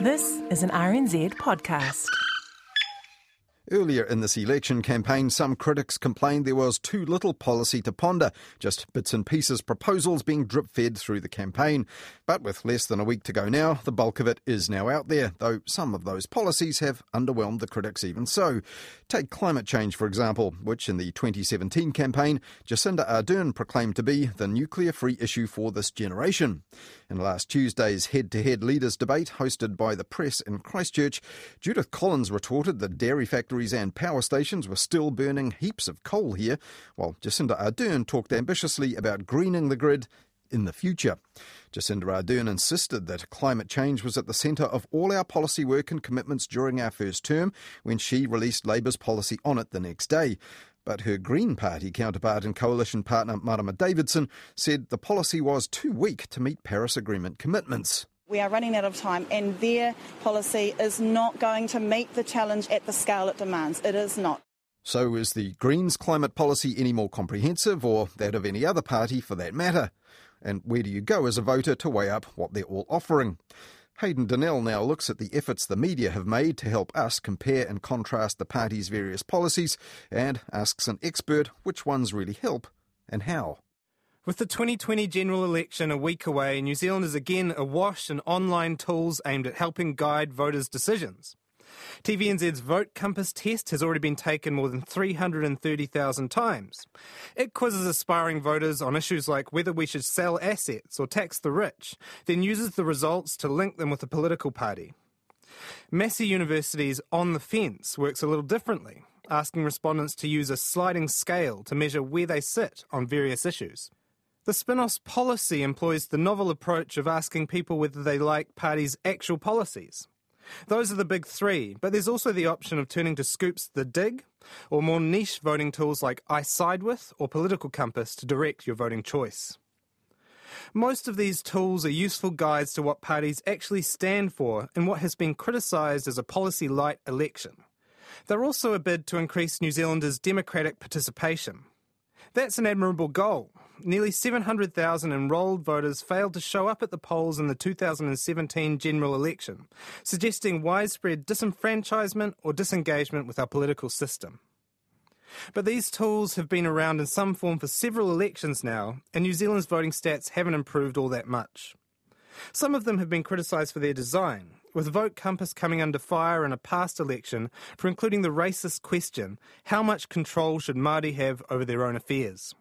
This is an RNZ podcast. Earlier in this election campaign, some critics complained there was too little policy to ponder, just bits and pieces proposals being drip fed through the campaign. But with less than a week to go now, the bulk of it is now out there, though some of those policies have underwhelmed the critics even so. Take climate change, for example, which in the 2017 campaign, Jacinda Ardern proclaimed to be the nuclear free issue for this generation. In last Tuesday's head to head leaders debate hosted by the press in Christchurch, Judith Collins retorted that dairy factories and power stations were still burning heaps of coal here, while Jacinda Ardern talked ambitiously about greening the grid in the future. Jacinda Ardern insisted that climate change was at the centre of all our policy work and commitments during our first term when she released Labour's policy on it the next day. But her Green Party counterpart and coalition partner Marama Davidson said the policy was too weak to meet Paris Agreement commitments. We are running out of time, and their policy is not going to meet the challenge at the scale it demands. It is not. So, is the Greens' climate policy any more comprehensive, or that of any other party for that matter? And where do you go as a voter to weigh up what they're all offering? Hayden Donnell now looks at the efforts the media have made to help us compare and contrast the party's various policies and asks an expert which ones really help and how. With the 2020 general election a week away, New Zealand is again awash in online tools aimed at helping guide voters' decisions. TVNZ's Vote Compass test has already been taken more than 330,000 times. It quizzes aspiring voters on issues like whether we should sell assets or tax the rich, then uses the results to link them with a political party. Massey University's On the Fence works a little differently, asking respondents to use a sliding scale to measure where they sit on various issues. The Spinoff's policy employs the novel approach of asking people whether they like parties' actual policies. Those are the big three, but there's also the option of turning to Scoop's The Dig, or more niche voting tools like I Side With or Political Compass to direct your voting choice. Most of these tools are useful guides to what parties actually stand for in what has been criticised as a policy light election. They're also a bid to increase New Zealanders' democratic participation. That's an admirable goal, nearly 700,000 enrolled voters failed to show up at the polls in the 2017 general election, suggesting widespread disenfranchisement or disengagement with our political system. But these tools have been around in some form for several elections now, and New Zealand's voting stats haven't improved all that much. Some of them have been criticised for their design, with Vote Compass coming under fire in a past election for including the racist question how much control should Māori have over their own affairs?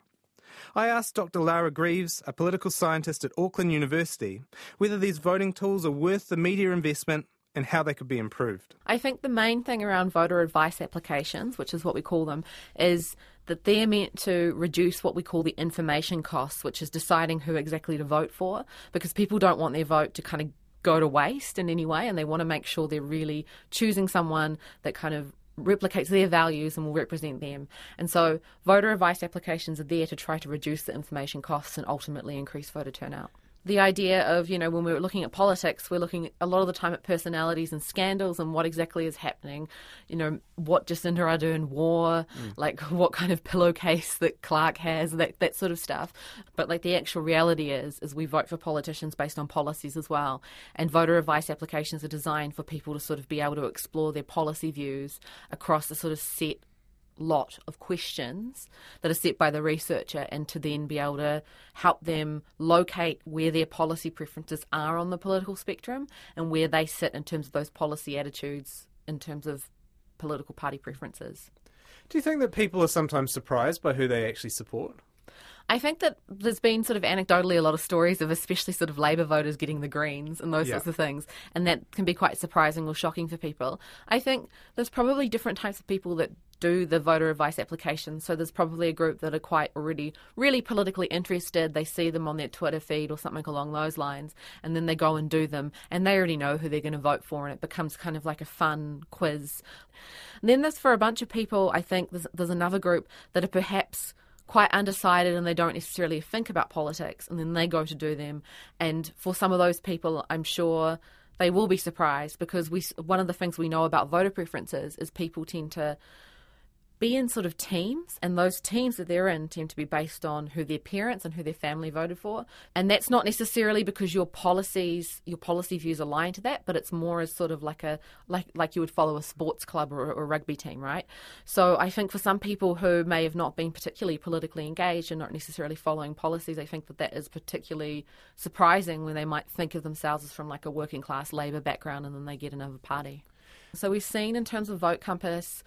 I asked Dr. Lara Greaves, a political scientist at Auckland University, whether these voting tools are worth the media investment and how they could be improved. I think the main thing around voter advice applications, which is what we call them, is that they're meant to reduce what we call the information costs, which is deciding who exactly to vote for, because people don't want their vote to kind of go to waste in any way and they want to make sure they're really choosing someone that kind of replicates their values and will represent them. And so voter advice applications are there to try to reduce the information costs and ultimately increase voter turnout the idea of, you know, when we're looking at politics, we're looking a lot of the time at personalities and scandals and what exactly is happening. You know, what Jacinda Ardern wore, mm. like what kind of pillowcase that Clark has, that, that sort of stuff. But like the actual reality is, is we vote for politicians based on policies as well. And voter advice applications are designed for people to sort of be able to explore their policy views across a sort of set lot of questions that are set by the researcher and to then be able to help them locate where their policy preferences are on the political spectrum and where they sit in terms of those policy attitudes in terms of political party preferences. Do you think that people are sometimes surprised by who they actually support? I think that there's been sort of anecdotally a lot of stories of especially sort of Labour voters getting the Greens and those yeah. sorts of things, and that can be quite surprising or shocking for people. I think there's probably different types of people that do the voter advice application. So there's probably a group that are quite already really politically interested. They see them on their Twitter feed or something along those lines, and then they go and do them, and they already know who they're going to vote for, and it becomes kind of like a fun quiz. And then there's for a bunch of people, I think there's, there's another group that are perhaps quite undecided and they don't necessarily think about politics and then they go to do them. And for some of those people i'm sure they will be surprised because we one of the things we know about voter preferences is people tend to be in sort of teams, and those teams that they're in tend to be based on who their parents and who their family voted for. And that's not necessarily because your policies, your policy views align to that, but it's more as sort of like a like like you would follow a sports club or, or a rugby team, right? So I think for some people who may have not been particularly politically engaged and not necessarily following policies, I think that that is particularly surprising when they might think of themselves as from like a working class Labour background and then they get another party. So we've seen in terms of Vote Compass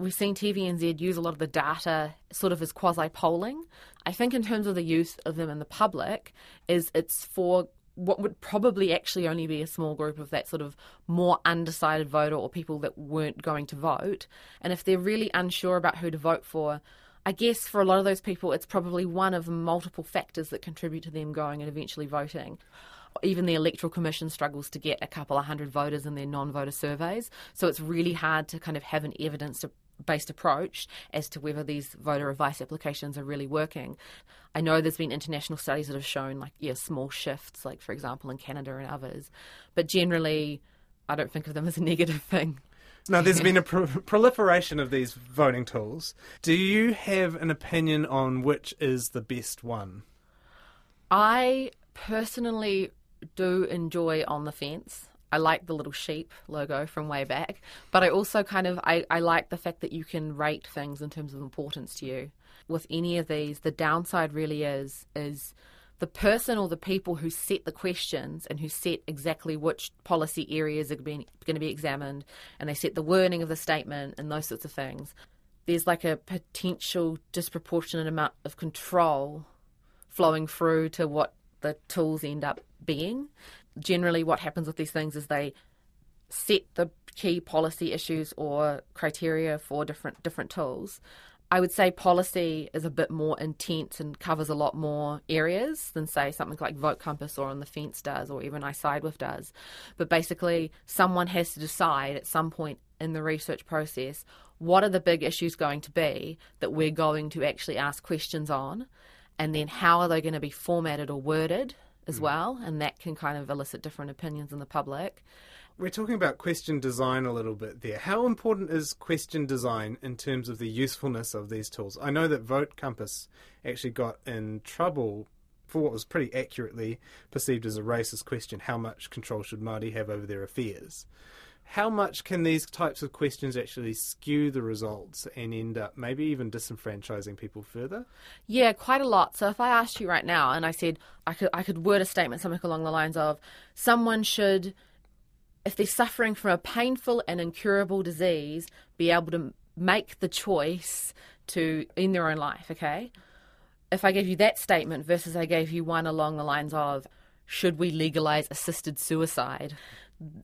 we've seen TVNZ use a lot of the data sort of as quasi polling. I think in terms of the use of them in the public, is it's for what would probably actually only be a small group of that sort of more undecided voter or people that weren't going to vote. And if they're really unsure about who to vote for, I guess for a lot of those people, it's probably one of multiple factors that contribute to them going and eventually voting. Even the Electoral Commission struggles to get a couple of hundred voters in their non voter surveys. So it's really hard to kind of have an evidence based approach as to whether these voter advice applications are really working. I know there's been international studies that have shown like yeah small shifts, like for example in Canada and others, but generally I don't think of them as a negative thing. Now, there's been a pro- proliferation of these voting tools. Do you have an opinion on which is the best one? I personally do enjoy On the Fence. I like the little sheep logo from way back, but I also kind of I, I like the fact that you can rate things in terms of importance to you. With any of these, the downside really is is the person or the people who set the questions and who set exactly which policy areas are going to be examined and they set the wording of the statement and those sorts of things. There's like a potential disproportionate amount of control flowing through to what the tools end up being generally what happens with these things is they set the key policy issues or criteria for different different tools. I would say policy is a bit more intense and covers a lot more areas than say something like Vote Compass or On the Fence does or even I Side With does. But basically someone has to decide at some point in the research process what are the big issues going to be that we're going to actually ask questions on and then how are they going to be formatted or worded as mm. well, and that can kind of elicit different opinions in the public. We're talking about question design a little bit there. How important is question design in terms of the usefulness of these tools? I know that Vote Compass actually got in trouble for what was pretty accurately perceived as a racist question how much control should Māori have over their affairs? How much can these types of questions actually skew the results and end up maybe even disenfranchising people further? Yeah, quite a lot. So if I asked you right now and I said I could I could word a statement something along the lines of someone should if they're suffering from a painful and incurable disease be able to make the choice to in their own life, okay? If I gave you that statement versus I gave you one along the lines of should we legalize assisted suicide?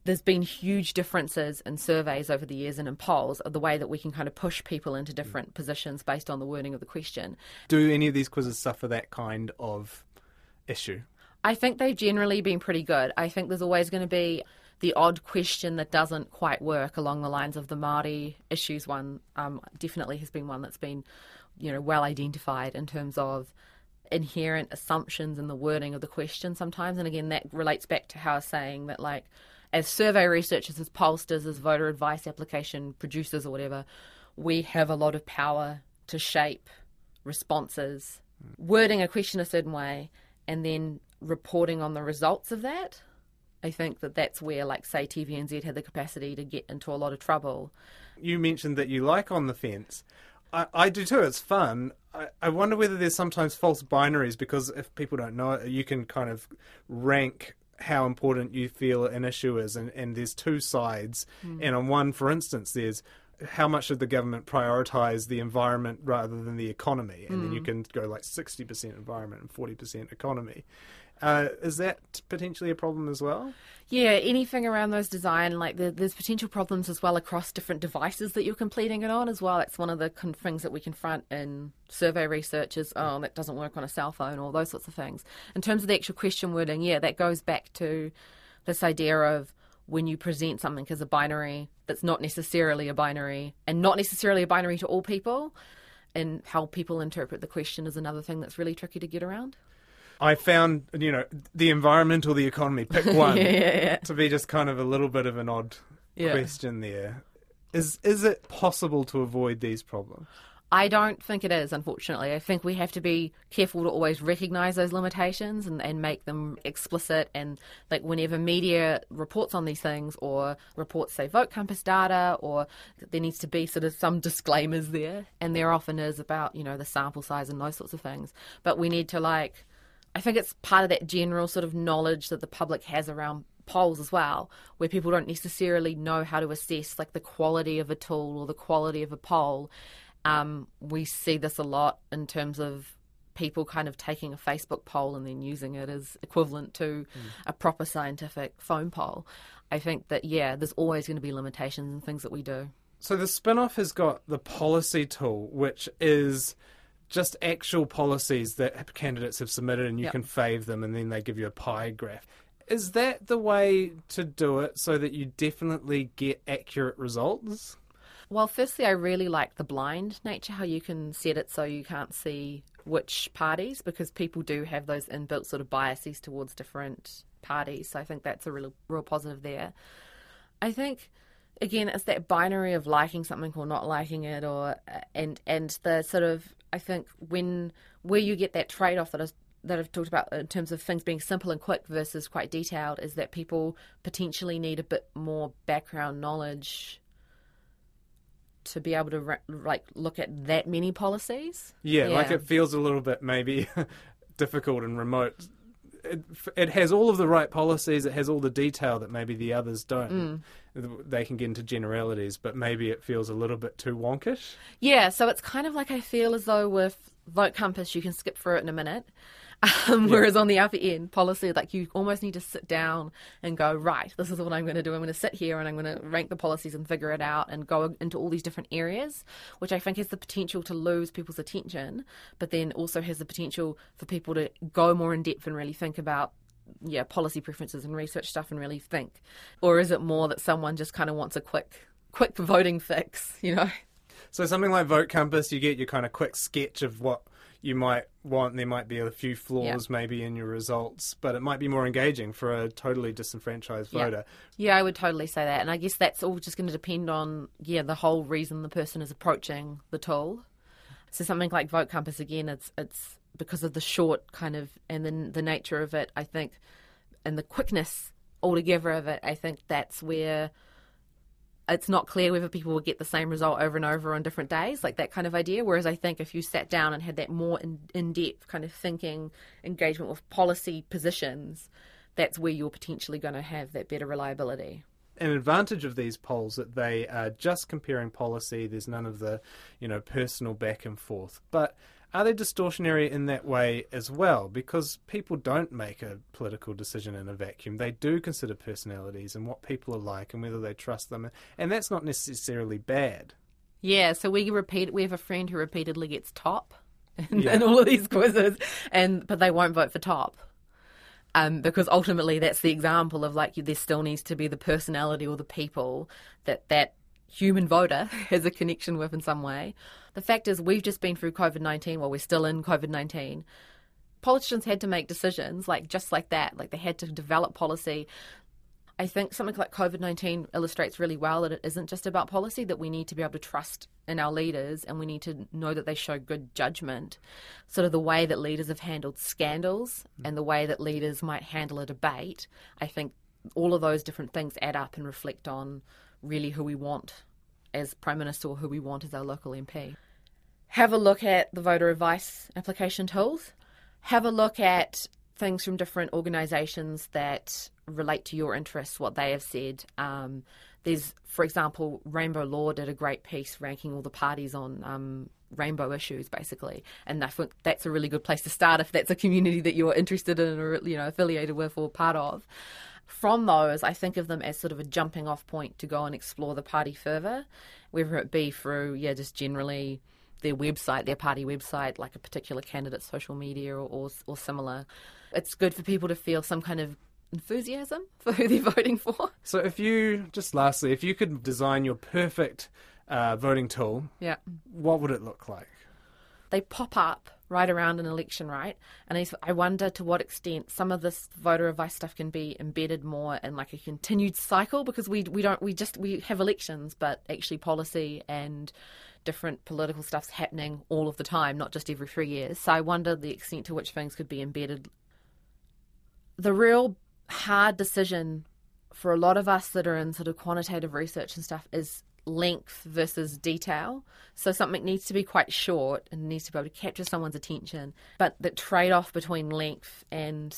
There's been huge differences in surveys over the years and in polls of the way that we can kind of push people into different positions based on the wording of the question. Do any of these quizzes suffer that kind of issue? I think they've generally been pretty good. I think there's always going to be the odd question that doesn't quite work along the lines of the Māori issues one um, definitely has been one that's been, you know, well identified in terms of inherent assumptions in the wording of the question sometimes. And again, that relates back to how I was saying that, like, as survey researchers, as pollsters, as voter advice application producers or whatever, we have a lot of power to shape responses, wording a question a certain way, and then reporting on the results of that. I think that that's where, like, say, TVNZ had the capacity to get into a lot of trouble. You mentioned that you like On the Fence. I, I do too. It's fun. I, I wonder whether there's sometimes false binaries because if people don't know it, you can kind of rank how important you feel an issue is, and, and there's two sides. Mm. And on one, for instance, there's how much should the government prioritize the environment rather than the economy, and mm. then you hmm. can go like sixty percent environment and forty percent economy. Uh, is that potentially a problem as well? Yeah, anything around those design, like the, there's potential problems as well across different devices that you're completing it on as well. That's one of the con- things that we confront in survey research is, oh, that doesn't work on a cell phone or those sorts of things. In terms of the actual question wording, yeah, that goes back to this idea of when you present something as a binary that's not necessarily a binary and not necessarily a binary to all people, and how people interpret the question is another thing that's really tricky to get around. I found, you know, the environment or the economy, pick one, yeah, yeah, yeah. to be just kind of a little bit of an odd question there. Is is it possible to avoid these problems? I don't think it is, unfortunately. I think we have to be careful to always recognise those limitations and, and make them explicit. And like whenever media reports on these things or reports, say, Vote Compass data, or there needs to be sort of some disclaimers there. And there often is about, you know, the sample size and those sorts of things. But we need to like, I think it's part of that general sort of knowledge that the public has around polls as well, where people don't necessarily know how to assess like the quality of a tool or the quality of a poll. Um, we see this a lot in terms of people kind of taking a Facebook poll and then using it as equivalent to mm. a proper scientific phone poll. I think that, yeah, there's always going to be limitations in things that we do. So the Spinoff has got the policy tool, which is just actual policies that candidates have submitted and you yep. can fave them and then they give you a pie graph. Is that the way to do it so that you definitely get accurate results? Well, firstly, I really like the blind nature, how you can set it so you can't see which parties, because people do have those inbuilt sort of biases towards different parties. So I think that's a real, real positive there. I think again it's that binary of liking something or not liking it or uh, and and the sort of I think when where you get that trade off that is that I've talked about in terms of things being simple and quick versus quite detailed is that people potentially need a bit more background knowledge to be able to re- like look at that many policies. Yeah, yeah, like it feels a little bit maybe difficult and remote. It, it, has all of the right policies. It has all the detail that maybe the others don't. Mm. They can get into generalities, but maybe it feels a little bit too wonkish. Yeah, so it's kind of like I feel as though with Vote Compass, you can skip through it in a minute. Um, whereas on the other end policy, like you almost need to sit down and go, right, this is what I'm going to do. I'm going to sit here and I'm going to rank the policies and figure it out and go into all these different areas, which I think has the potential to lose people's attention, but then also has the potential for people to go more in depth and really think about yeah, policy preferences and research stuff and really think? Or is it more that someone just kind of wants a quick quick voting fix, you know? So something like Vote Compass, you get your kind of quick sketch of what you might want. There might be a few flaws yeah. maybe in your results, but it might be more engaging for a totally disenfranchised voter. Yeah. yeah, I would totally say that. And I guess that's all just going to depend on, yeah, the whole reason the person is approaching the tool. So something like Vote Compass, again, it's, it's because of the short kind of, and then the nature of it, I think, and the quickness altogether of it, I think that's where it's not clear whether people will get the same result over and over on different days, like that kind of idea. Whereas I think if you sat down and had that more in, in depth kind of thinking engagement with policy positions, that's where you're potentially going to have that better reliability an advantage of these polls is that they are just comparing policy. There's none of the, you know, personal back and forth. But are they distortionary in that way as well? Because people don't make a political decision in a vacuum. They do consider personalities and what people are like and whether they trust them. And that's not necessarily bad. Yeah, so we repeat. We have a friend who repeatedly gets TOP in, yeah. in all of these quizzes, and but they won't vote for TOP. Um, because ultimately that's the example of like there still needs to be the personality or the people that that human voter has a connection with in some way. The fact is, we've just been through COVID 19 while we're still in COVID 19. Politicians had to make decisions like just like that, like they had to develop policy. I think something like COVID 19 illustrates really well that it isn't just about policy, that we need to be able to trust in our leaders and we need to know that they show good judgment. Sort of the way that leaders have handled scandals and the way that leaders might handle a debate, I think all of those different things add up and reflect on really who we want as Prime Minister or who we want as our local MP. Have a look at the voter advice application tools. Have a look at things from different organisations that relate to your interests, what they have said. Um, there's, for example, Rainbow Law did a great piece ranking all the parties on um, rainbow issues, basically, and I think that's a really good place to start if that's a community that you're interested in or you know affiliated with or part of from those, I think of them as sort of a jumping off point to go and explore the party further, whether it be through, yeah, just generally their website, their party website, like a particular candidate's social media or, or, or similar. It's good for people to feel some kind of enthusiasm for who they're voting for. So, if you, just lastly, if you could design your perfect uh, voting tool, yeah, what would it look like? They pop up right around an election, right? And I wonder to what extent some of this voter advice stuff can be embedded more in like a continued cycle because we we don't we just we have elections, but actually policy and different political stuff's happening all of the time, not just every three years. So I wonder the extent to which things could be embedded. The real hard decision for a lot of us that are in sort of quantitative research and stuff is length versus detail. So something needs to be quite short and needs to be able to capture someone's attention. But the trade off between length and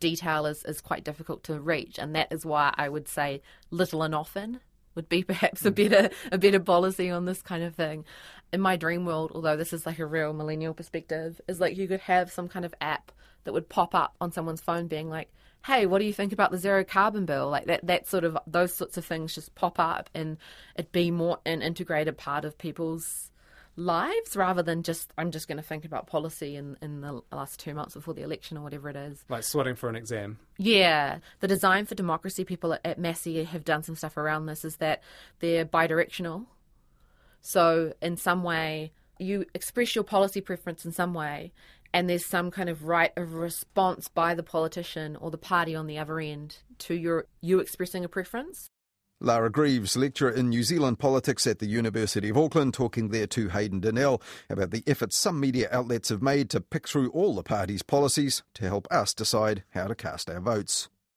detail is, is quite difficult to reach. And that is why I would say little and often would be perhaps a mm. better a better policy on this kind of thing. In my dream world, although this is like a real millennial perspective, is like you could have some kind of app that would pop up on someone's phone being like, hey, what do you think about the zero carbon bill? Like that, that sort of, those sorts of things just pop up and it be more an integrated part of people's lives rather than just, I'm just going to think about policy in, in the last two months before the election or whatever it is. Like sweating for an exam. Yeah. The Design for Democracy people at, at Massey have done some stuff around this is that they're bidirectional. So in some way, you express your policy preference in some way, and there's some kind of right of response by the politician or the party on the other end to your you expressing a preference. Lara Greaves, lecturer in New Zealand politics at the University of Auckland, talking there to Hayden Donnell about the efforts some media outlets have made to pick through all the party's policies to help us decide how to cast our votes.